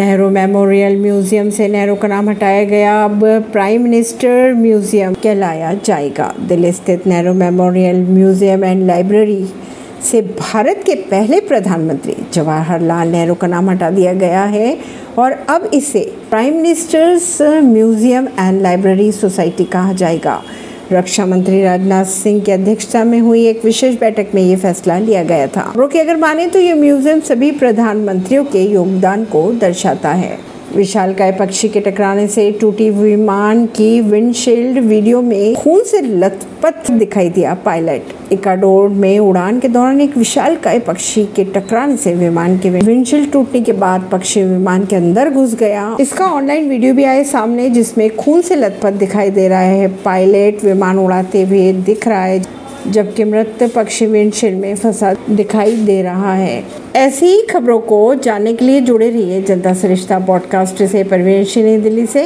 Nehru memorial museum से नेहरू का नाम हटाया गया। अब प्राइम मिनिस्टर म्यूज़ियम कहलाया जाएगा। दिल्ली स्थित Nehru memorial museum and library से भारत के पहले प्रधानमंत्री जवाहरलाल नेहरू का नाम हटा दिया गया है और अब इसे prime ministers museum and library society कहा जाएगा। रक्षा मंत्री राजनाथ सिंह की अध्यक्षता में हुई एक विशेष बैठक में ये फैसला लिया गया था। रोके अगर माने तो ये म्यूज़ियम सभी प्रधानमंत्रियों के योगदान को दर्शाता है। विशाल काय पक्षी के टकराने से टूटी विमान की विंडशील्ड वीडियो में खून से लथपथ दिखाई दिया पायलट। इकाडोर में उड़ान के दौरान एक विशाल काय पक्षी के टकराने से विमान के विंडशील्ड टूटने के बाद पक्षी विमान के अंदर घुस गया। इसका ऑनलाइन वीडियो भी आए सामने, जिसमें खून से लथपथ दिखाई दे रहा है। पायलट विमान उड़ाते हुए दिख रहा है, जबकि मृत पक्षी विंडशील्ड में फंसा दिखाई दे रहा है। ऐसी ही खबरों को जानने के लिए जुड़े रहिए जनता सरिश्ता पॉडकास्ट से। परवीन दिल्ली से।